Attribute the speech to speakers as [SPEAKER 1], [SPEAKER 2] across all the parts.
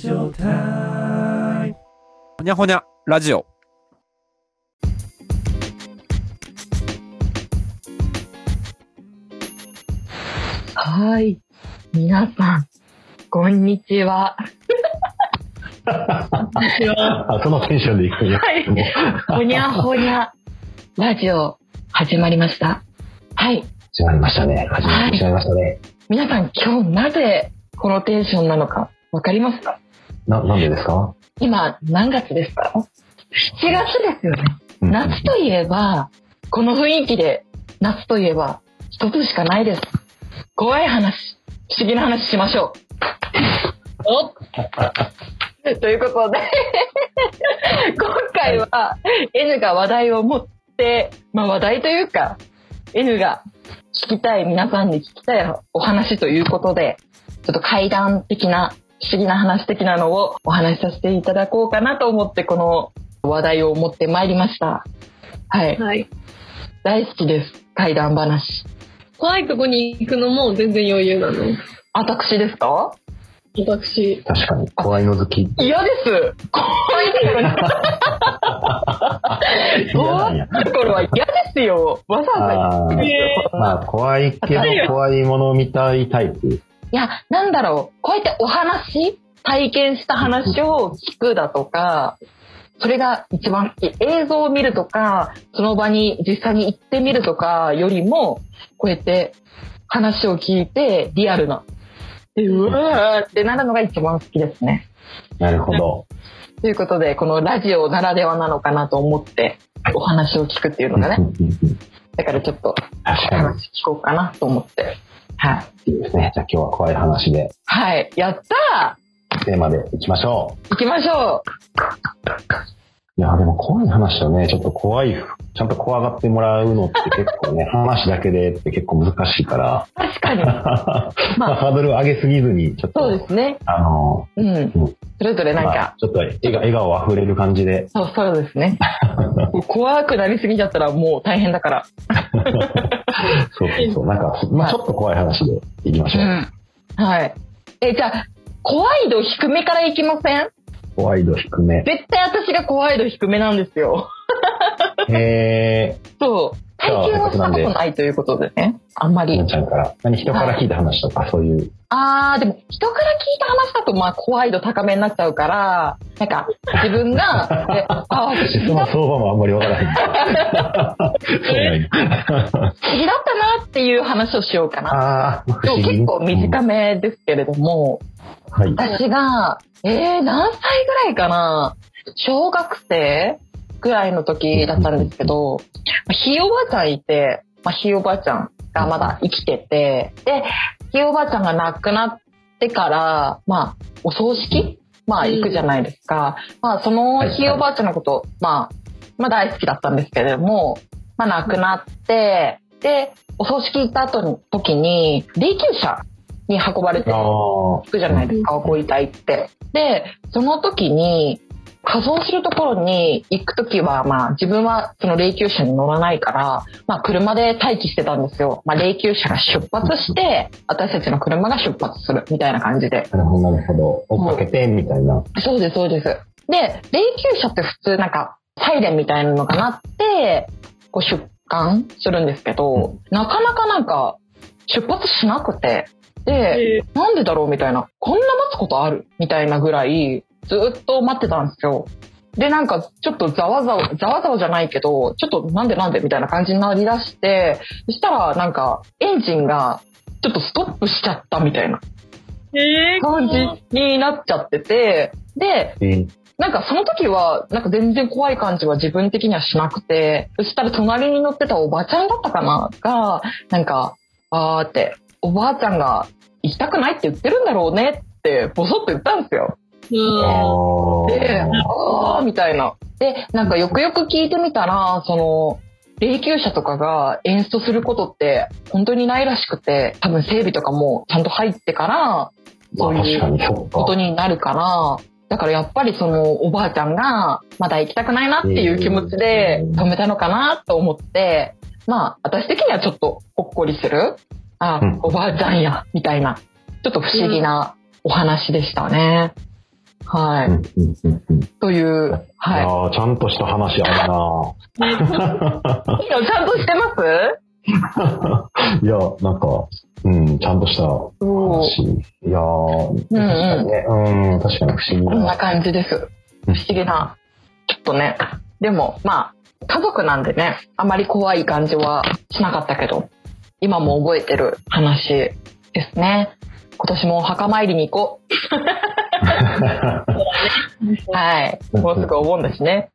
[SPEAKER 1] ジオタイム
[SPEAKER 2] ほにゃほにゃラジオ。
[SPEAKER 3] はい。皆さん、こんにちは。
[SPEAKER 4] あ、そのテンションでいくんや。
[SPEAKER 3] はい。ほにゃほにゃラジオ始まりました。はい。
[SPEAKER 4] 始まりましたね。始まってしましたね。
[SPEAKER 3] 皆さん今日なぜこのテンションなのかわかりますか？
[SPEAKER 4] な、なんでですか？
[SPEAKER 3] 今何月ですか ?7 月ですよね。
[SPEAKER 4] うん
[SPEAKER 3] 夏といえば、この雰囲気で夏といえば一つしかないです。怖い話、不思議な話しましょう。お ということで、今回は N が話題を持って、まあ話題というか、N が聞きたい、皆さんに聞きたいお話ということで、ちょっと怪談的な、不思議な話的なのをお話しさせていただこうかなと思って、この話題を持ってまいりました。はい。
[SPEAKER 5] はい。
[SPEAKER 3] 大好きです。怪談話。
[SPEAKER 5] 怖いとこに行くのも全然余裕なの。
[SPEAKER 3] 私ですか？
[SPEAKER 5] 私。
[SPEAKER 4] 確かに、怖いの好き。
[SPEAKER 3] 嫌です。怖いところに。怖いところは嫌ですよ。わざわざ
[SPEAKER 4] まあ、怖いけど、怖いものを見たいタイプ。
[SPEAKER 3] いや、なんだろう、こうやってお話、体験した話を聞くだとか、それが一番好き。映像を見るとか、その場に実際に行ってみるとかよりも、こうやって話を聞いてリアルな。で、うわーってなるのが一番好きですね。
[SPEAKER 4] なるほど。
[SPEAKER 3] ということで、このラジオならではなのかなと思って、お話を聞くっていうのがね。だからちょっと話聞こうかなと思って。はい。
[SPEAKER 4] に。いいですね。じゃあ今日は怖い話で、
[SPEAKER 3] はい。やった
[SPEAKER 4] テーマでいきましょ
[SPEAKER 3] ー行きましょう
[SPEAKER 4] う。いや、でも怖い話をね、ちょっと怖い、ちゃんと怖がってもらうのって結構ね、話だけでって結構難しいから、
[SPEAKER 3] 確かに。
[SPEAKER 4] まあ、ハードルを上げすぎずに、ちょっと、
[SPEAKER 3] そうですね。
[SPEAKER 4] あの、
[SPEAKER 3] うん。それぞれなん
[SPEAKER 4] まあ
[SPEAKER 3] か、
[SPEAKER 4] ちょっと笑顔笑顔あふれる感じで、
[SPEAKER 3] そう、そうですね。怖くなりすぎちゃったらもう大変だから。
[SPEAKER 4] そうそうそう。なんか、まあちょっと怖い話でいきましょう。
[SPEAKER 3] ん。はい。え、じゃあ、怖い度低めからいきません？
[SPEAKER 4] 怖い度低め。
[SPEAKER 3] 絶対私が怖い度低めなんですよ。
[SPEAKER 4] え
[SPEAKER 3] そう。体験はしたことないということでね。あんま
[SPEAKER 4] ー、
[SPEAKER 3] り。
[SPEAKER 4] ちゃんから、何人から聞いた話とか、そういう、
[SPEAKER 3] あー、でも人から聞いた話だとまあ怖い度高めになっちゃうから、なんか自分が、であー、不思議だ
[SPEAKER 4] その相場もあんまりわからなんや
[SPEAKER 3] 不思議だったなっていう話をしようかな。
[SPEAKER 4] ああ、不
[SPEAKER 3] でも。結構短めですけれども、
[SPEAKER 4] うん。はい。
[SPEAKER 3] 私が、えー、何歳ぐらいかな？小学生ぐらいの時だったんですけど、ひいおばあちゃんいて、まあ、ひいおばあちゃんがまだ生きてて、で、ひいおばあちゃんが亡くなってから、まあ、お葬式？まあ、行くじゃないですか。まあ、そのひいおばあちゃんのこと、まあ、まあ大好きだったんですけれども、まあ亡くなって、で、お葬式行った後の時に、霊柩車に運ばれて行くじゃないですか、ご遺体って。で、その時に、仮装するところに行く時は、まあ自分はその霊柩車に乗らないから、まあ車で待機してたんですよ。まあ霊柩車が出発して、私たちの車が出発するみたいな感じで。
[SPEAKER 4] なるほど、なるほど。追っかけて、みたいな。
[SPEAKER 3] そうです、そうです。で、霊柩車って普通なんか、サイレンみたいなのが鳴って、こう出棺するんですけど、なかなかなんか、出発しなくて、で、
[SPEAKER 5] え
[SPEAKER 3] なんでだろうみたいな、こんな待つことあるみたいなぐらい、ずっと待ってたんですよ。で、なんか、ちょっとざわざわ、ざわざわじゃないけど、ちょっとなんでなんでみたいな感じになりだして、そしたら、なんか、エンジンが、ちょっとストップしちゃったみたいな
[SPEAKER 5] えー、
[SPEAKER 3] 感じになっちゃってて、で、
[SPEAKER 4] えー、
[SPEAKER 3] なんかその時は、なんか全然怖い感じは自分的にはしなくて、そしたら隣に乗ってたおばちゃんだったかなが、なんか、あーって、おばあちゃんが行きたくないって言ってるんだろうねって、ボソッと言ったんですよ。で、
[SPEAKER 4] あ。
[SPEAKER 3] あーみたいな。で、なんかよくよく聞いてみたら、その、霊柩車とかが演出することって本当にないらしくて、多分整備とかもちゃんと入ってから、そう
[SPEAKER 4] まあ
[SPEAKER 3] いうこと
[SPEAKER 4] か。
[SPEAKER 3] になるから、だからやっぱりそのおばあちゃんがまだ行きたくないなっていう気持ちで止めたのかなと思って、まあ私的にはちょっとほっこりする、あ
[SPEAKER 4] うん、
[SPEAKER 3] おばあちゃんや、みたいな、ちょっと不思議なお話でしたね。はい。
[SPEAKER 4] うんうんうんうん。
[SPEAKER 3] という、
[SPEAKER 4] いや
[SPEAKER 3] は
[SPEAKER 4] ーちゃんとした話あるな。
[SPEAKER 3] ちゃんとしてます？
[SPEAKER 4] いや、なんか、うん、ちゃんとした。話。いやー、
[SPEAKER 3] うん
[SPEAKER 4] 確かにね、うん、確かに不思議
[SPEAKER 3] こんな
[SPEAKER 4] な。
[SPEAKER 3] 感じです。不思議な。ちょっとね。でも、まあ、家族なんでね、あまり怖い感じはしなかったけど、今も覚えてる話ですね。今年もお墓参りに行こう。はい。もうすぐお盆だしね。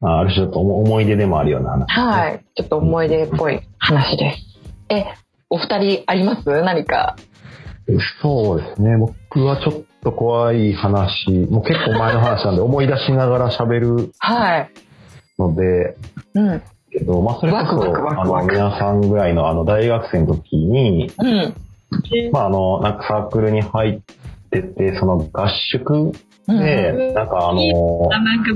[SPEAKER 4] あある種ちょっと思思い出でもあるような話。
[SPEAKER 3] はい。ちょっと思い出っぽい話です。え、お二人あります？何か？
[SPEAKER 4] そうですね。僕はちょっと怖い話、もう結構前の話なんで思い出しながら喋る
[SPEAKER 3] はい。
[SPEAKER 4] ので、
[SPEAKER 3] うん。
[SPEAKER 4] けど、まあそれこそ、あの、皆さんぐらいのあの、大学生の時に、
[SPEAKER 3] うん。
[SPEAKER 4] まああの、なんかサークルに入ってて、その合宿
[SPEAKER 3] うん。
[SPEAKER 4] で、なんかあの、まあ、
[SPEAKER 5] 学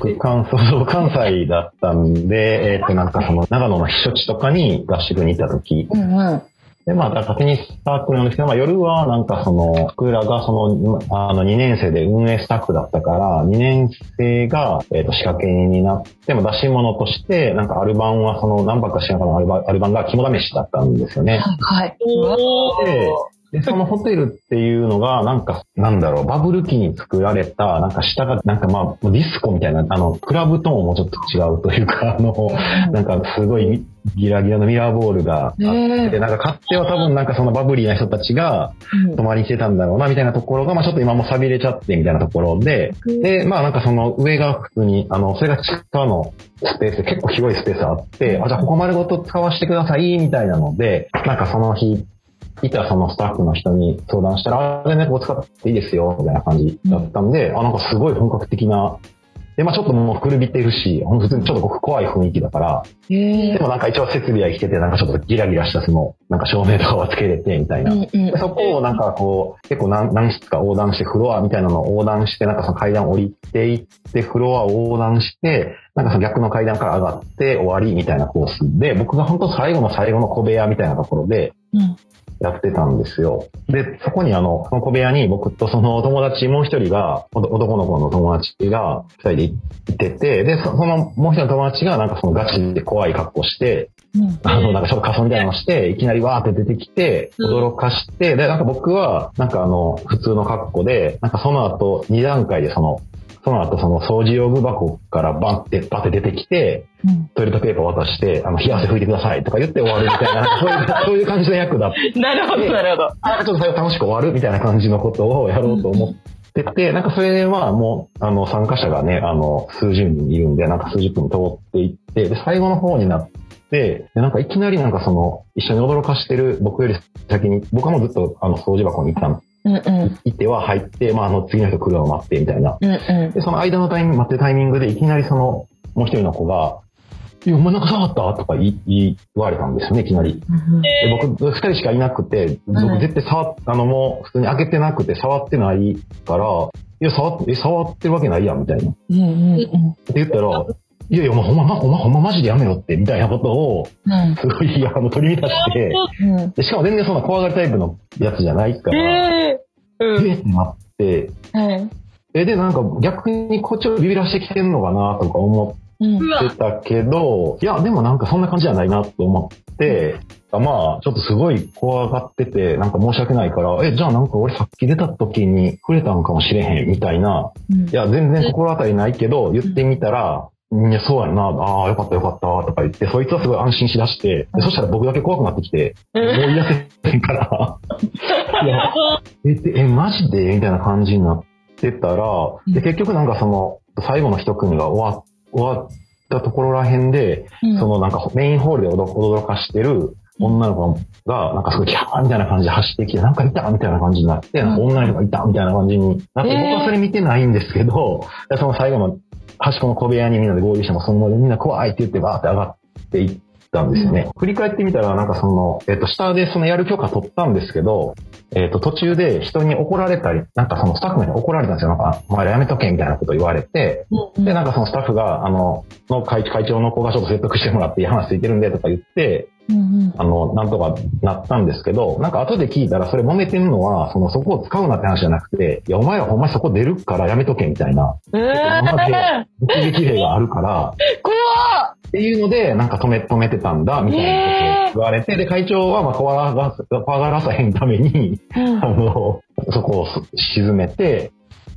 [SPEAKER 4] 僕関 そう関西だったんで、えっ、と、なんかその、長野の避暑地とかに合宿に行った時、
[SPEAKER 3] うんうん。
[SPEAKER 4] で、まあ、なんかテニスサークルなんですけど、まあ、夜はなんかその、僕らがその、あの、2年生で運営スタッフだったから、2年生が、えっ、と、仕掛け人になって、まあ、出し物として、なんかアルバムはその、何番か知らなかったアルバアルバムが肝試しだったんですよね。
[SPEAKER 3] はい。
[SPEAKER 4] で、で、そのホテルっていうのが、なんか、なんだろう、バブル期に作られた、なんか下が、なんかまあ、ディスコみたいな、あの、クラブとももうちょっと違うというか、あの、なんかすごいギラギラのミラーボールがあって、なんか勝手は多分なんかそのバブリーな人たちが
[SPEAKER 3] うん。
[SPEAKER 4] 泊まりに来てたんだろうな、みたいなところが、まあちょっと今も錆びれちゃってみたいなところで、で、まあなんかその上が普通に、あの、それが地下のスペースで結構広いスペースあって、あ、じゃあここ丸ごと使わせてください、みたいなので、なんかその日、いたそのスタッフの人に相談したら、あ、全然ここ使っていいですよ、みたいな感じだったんで、あ、なんかすごい本格的な、で、まあちょっともう古びてるし、普通にちょっと僕怖い雰囲気だから、
[SPEAKER 3] へ
[SPEAKER 4] でもなんか一応設備は生きてて、なんかちょっとギラギラしたその、なんか照明とかはつけれて、みたいな。
[SPEAKER 3] うんうん。
[SPEAKER 4] でそこをなんかこう、結構何何室か横断して、フロアみたいなのを横断して、なんかその階段降りていって、フロアを横断して、なんかその逆の階段から上がって終わりみたいなコースで、僕が本当最後の最後の小部屋みたいなところで、
[SPEAKER 3] うん
[SPEAKER 4] やってたんですよ。で、そこにあの、その小部屋に僕とその友達もう一人が、お男の子の友達が二人でいてて、で、そそのもう一人の友達がなんかそのガチで怖い格好して、
[SPEAKER 3] うん。
[SPEAKER 4] あの、なんかちょっと仮装みたいなのして、い。きなりわーって出てきて、
[SPEAKER 5] うん。
[SPEAKER 4] 驚かして、で、なんか僕は、なんかあの、普通の格好で、なんかその後、2段階でその、その後その掃除用具箱からバンってバって出てきて、
[SPEAKER 3] うん
[SPEAKER 4] トイレットペーパー渡して、あの、冷や汗拭いてくださいとか言って終わるみたいな、そういう、そういう感じの役だった。
[SPEAKER 3] なるほど、なるほど。
[SPEAKER 4] あ、ちょっと最後楽しく終わるみたいな感じのことをやろうと思ってて、なんかそれはもう、あの、参加者がね、あの、数十人いるんで、なんか数十分通っていって、で、最後の方になって、で、なんかいきなりなんかその、一緒に驚かしてる僕より先に、僕はもうずっとあの、掃除箱に行ったん、
[SPEAKER 3] うんうん。
[SPEAKER 4] 行っては入って、まあ、あの、次の人来るのを待って、みたいな。
[SPEAKER 3] うんうん。
[SPEAKER 4] で、その間のタイミング、待ってるタイミングで、いきなりその、もう一人の子が、いや、お前なんか触った？とか言い言われたんですよね、いきなり。で僕、二人しかいなくて、僕絶対触っ、あのもう普通に開けてなくて触ってないから、いや、触って、え、触ってるわけないやん、みたいな。って
[SPEAKER 3] うんうんうん。
[SPEAKER 4] 言ったら、いやいや、お前ほんま、お前ほんまマジでやめろって、みたいなことを、
[SPEAKER 3] うん
[SPEAKER 4] すごい、あの、取り乱して、しかも全然そんな怖がるタイプのやつじゃないから、
[SPEAKER 3] え
[SPEAKER 5] う
[SPEAKER 4] え
[SPEAKER 5] ん。
[SPEAKER 4] ってなって、
[SPEAKER 3] ー。はい。
[SPEAKER 4] え、で、なんか逆にこっちをビビらしてきてんのかな、とか思ってたけど、いや、でもなんかそんな感じじゃないなと思って、まあ、ちょっとすごい怖がってて、なんか申し訳ないから、え、じゃあなんか俺さっき出た時に触れたのかもしれへん、みたいな。
[SPEAKER 3] うん
[SPEAKER 4] いや、全然心当たりないけど、言ってみたら、いや、そうやな、ああ、よかったよかった、とか言って、そいつはすごい安心しだして、でそしたら僕だけ怖くなってきて、もう言い出せへんから、いや、え、でえ、マジで？みたいな感じになってたら、で、結局なんかその、最後の一組が終わ終わったところらへんで、
[SPEAKER 3] うん。
[SPEAKER 4] そのなんかメインホールで驚驚かしてる女の子が、なんかすごいキャーみたいな感じで走ってきて、なんかいた？みたいな感じになって、なんか女の子がいた？みたいな感じになって、
[SPEAKER 3] えー。
[SPEAKER 4] 僕はそれ見てないんですけど、でその最後の端っこの小部屋にみんなで合流しても、その場でみんな怖いって言ってバーって上がっていったんですよね。振り返ってみたら、なんかその、えっ、と、下でそのやる許可取ったんですけど、えっ、と、途中で人に怒られたり、なんかそのスタッフに怒られたんですよ。なんか、お前らやめとけみたいなこと言われて、で、なんかそのスタッフが、あの、の会会長の子がちょっと説得してもらって、いい話ついてるんでとか言って、あの、なんとかなったんですけど、なんか後で聞いたら、それ揉めてるのは、その、そこを使うなって話じゃなくて、いや、お前はほんまにそこ出るからやめとけみたいな、
[SPEAKER 3] えー、
[SPEAKER 4] 目撃例があるから、
[SPEAKER 3] 怖っ。
[SPEAKER 4] っていうので、なんか止め、止めてたんだ、みたいなことを言われて、で、会長は、まあ、怖がらさ、怖がらさへんために、あの、そこを沈めて、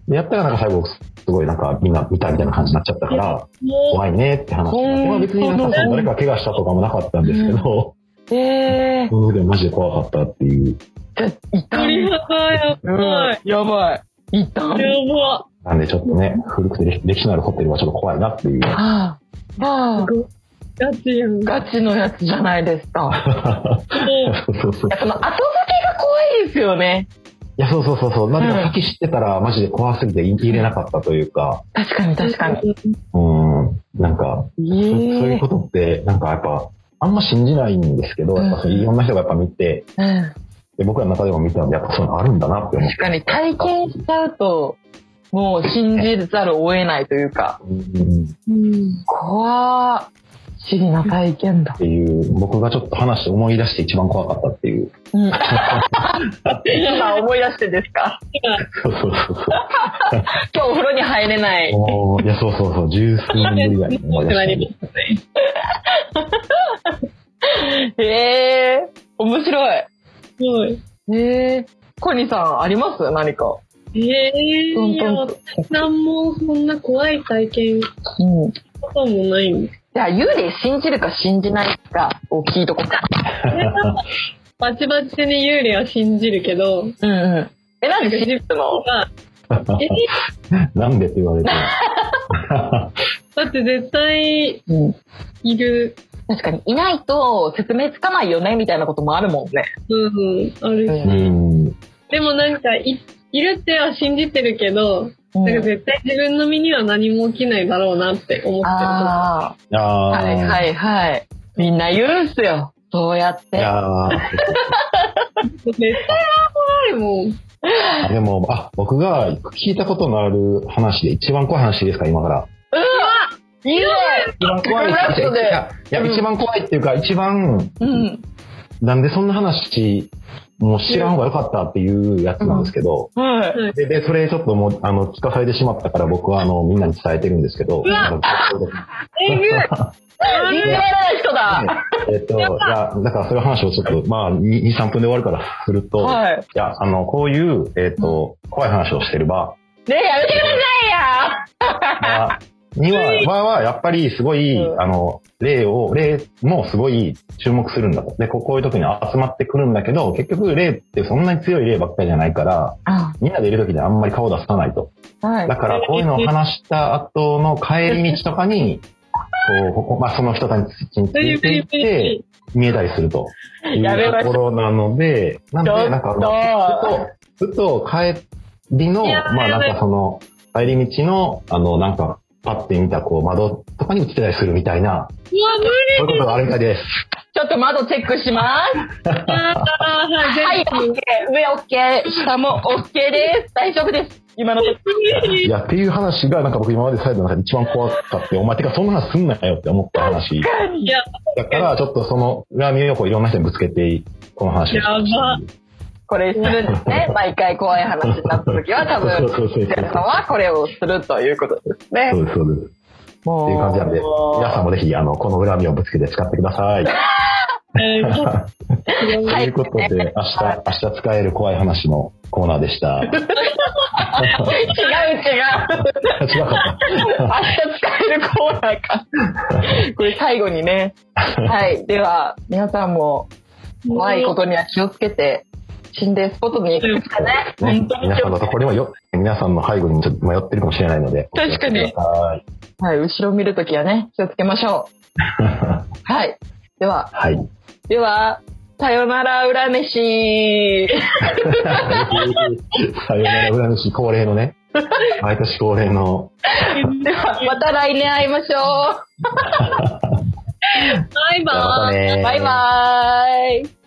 [SPEAKER 4] で、やったらなんか最後、すごいなんかみんな見たみたいな感じになっちゃったから、
[SPEAKER 5] も
[SPEAKER 4] 怖いねって話になって、まあ別になんか誰か怪我したとかもなかったんですけど、
[SPEAKER 3] えー、
[SPEAKER 4] そのでマジで怖かったっていう。
[SPEAKER 3] じゃ、い
[SPEAKER 5] やばい。
[SPEAKER 3] やばい。いた
[SPEAKER 5] やば。
[SPEAKER 4] なんでちょっとね、古くて歴歴史のあるホテルはちょっと怖いなっていう。
[SPEAKER 3] ああ、ああ、
[SPEAKER 5] ガチやん。
[SPEAKER 3] ガチのやつじゃないですか。
[SPEAKER 4] そうそうそう
[SPEAKER 3] その後付けが怖いですよね。
[SPEAKER 4] いや、そうそうそうそう。まあ、でも先知ってたら、マジで怖すぎて言い切れなかったというか、
[SPEAKER 3] 確かに確かに。
[SPEAKER 4] うん、なんか、
[SPEAKER 3] え
[SPEAKER 4] そうそういう
[SPEAKER 3] え
[SPEAKER 4] ことって、なんかやっぱ、あんま信じないんですけど、やっぱそういろんな人がやっぱ見て、
[SPEAKER 3] うん。
[SPEAKER 4] で僕らの中でも見たので、やっぱそういうのあるんだなって思って。
[SPEAKER 3] 確かに体験しちゃうと、もう信じざるを得ないというか、
[SPEAKER 4] うん
[SPEAKER 5] うん。
[SPEAKER 3] 不思議な体験だ
[SPEAKER 4] っ。ていう、僕がちょっと話して思い出して一番怖かったっていう。
[SPEAKER 3] うん、今思い出してですか？
[SPEAKER 4] そうそうそうそう。
[SPEAKER 3] 今日お風呂に入れない。
[SPEAKER 4] もういや、そうそうそう、十数年ぶりぐらいに思い出した、
[SPEAKER 5] ますね。
[SPEAKER 3] へえー、面白い。
[SPEAKER 5] すごい。
[SPEAKER 3] へえー、コニーさんあります？何か。
[SPEAKER 5] ええ
[SPEAKER 3] トン
[SPEAKER 5] いや、
[SPEAKER 3] トンと。
[SPEAKER 5] なんもそんな怖い体験
[SPEAKER 3] うん。
[SPEAKER 5] こともないんです。
[SPEAKER 3] じゃあ、幽霊信じるか信じないかを聞いとこうか。
[SPEAKER 5] バチバチに幽霊は信じるけど、
[SPEAKER 3] うんうん。え、なんで信じるの？
[SPEAKER 4] なんでって言われて。
[SPEAKER 5] だって絶対
[SPEAKER 3] うん。
[SPEAKER 5] いる。
[SPEAKER 3] 確かに、いないと説明つかないよね、みたいなこともあるもんね。
[SPEAKER 5] うん、あるし。
[SPEAKER 3] う
[SPEAKER 4] うん。
[SPEAKER 5] でもなんかい、いるっては信じてるけど、
[SPEAKER 3] うん
[SPEAKER 5] なんか絶対自分の身には何も起きないだろうなって思ってる。
[SPEAKER 3] あ
[SPEAKER 4] あ。
[SPEAKER 3] はいはいはい。みんな言うんすよ。そうやっ
[SPEAKER 4] い
[SPEAKER 3] て。
[SPEAKER 4] やー
[SPEAKER 5] 絶対は怖いもん。
[SPEAKER 4] あでも、あ、僕が聞いたことのある話で一番怖い話いいですか、今から。
[SPEAKER 3] うわいいね
[SPEAKER 4] 一番怖いいや、一番怖いっていうか、一番、
[SPEAKER 3] うん。
[SPEAKER 4] なんでそんな話、もう知らん方がよかったっていうやつなんですけど、うんうん
[SPEAKER 3] はい、
[SPEAKER 4] でで、それちょっともう、あの、聞かされてしまったから僕は、あの、みんなに伝えてるんですけど、
[SPEAKER 5] えぐい。
[SPEAKER 3] な人だ、ね、
[SPEAKER 4] えっと、い。や、だからそうい。う話をちょっと、まあ、2、3分で終わるからすると、
[SPEAKER 3] はい、
[SPEAKER 4] い。や、あの、こうい。う、えっ、と、怖い。話をしてれば、
[SPEAKER 3] ねやめてください。よ、
[SPEAKER 4] まあ、2話ははやっぱりすごい、
[SPEAKER 3] うん、
[SPEAKER 4] あの、例を、例もすごい注目するんだと。で、こういう時に集まってくるんだけど、結局例ってそんなに強い例ばっかりじゃないから、
[SPEAKER 3] ああ。
[SPEAKER 4] みんなでいる時にあんまり顔出さないと。
[SPEAKER 3] はい、
[SPEAKER 4] だからこういうのを話した後の帰り道とかに、こう、ここまあ、その人たちについていって、見えたりすると。い
[SPEAKER 3] う
[SPEAKER 4] ところなので、なんで、なんか、ずっと、ずっと帰りの、まあなんかその、帰り道の、あの、なんか、パッて見たこう窓とかに映ってたりするみたいな、
[SPEAKER 5] うわ、
[SPEAKER 4] そういうことがあるみたいです。
[SPEAKER 3] ちょっと窓チェックします。
[SPEAKER 5] は、
[SPEAKER 3] はい OK。上 OK。下も OK です。大丈夫です。今のと
[SPEAKER 4] いや、っていう話が、なんか僕今までサイドの中で一番怖かって、お前、てかそんな話すんなよって思った話。
[SPEAKER 5] いや、
[SPEAKER 4] だから、ちょっとその、恨みをこういろんな人にぶつけて、この話をしてほしい
[SPEAKER 5] やば
[SPEAKER 3] これするんですね。毎回怖い話になった時は多分、
[SPEAKER 4] そうそうそうそう
[SPEAKER 3] お疲れ様はこれをするということですね
[SPEAKER 4] そ。うです、そうです。
[SPEAKER 3] も
[SPEAKER 4] っていう感じなんで、皆さんもぜひ、あの、この恨みをぶつけて使ってください。
[SPEAKER 5] えー
[SPEAKER 4] ということで、明日、明日使える怖い話のコーナーでした。違う
[SPEAKER 3] 違う違う。
[SPEAKER 4] かっ
[SPEAKER 3] 明日使えるコーナーか。これ最後にね。はい。では、皆さんも怖いことには気をつけて、心霊スポットに行くんですかね。
[SPEAKER 4] た。ね皆さんのところにもよ、皆さんの背後にちょっと迷ってるかもしれないので。
[SPEAKER 3] 確かにはい。後ろ見るときはね、気をつけましょう。はい。では、
[SPEAKER 4] はい。
[SPEAKER 3] では、さよなら裏飯。
[SPEAKER 4] さよなら裏主恒例のね、毎年恒例の、
[SPEAKER 3] では、また来年会いましょう。
[SPEAKER 5] バイバーイ。
[SPEAKER 3] バイバーイ。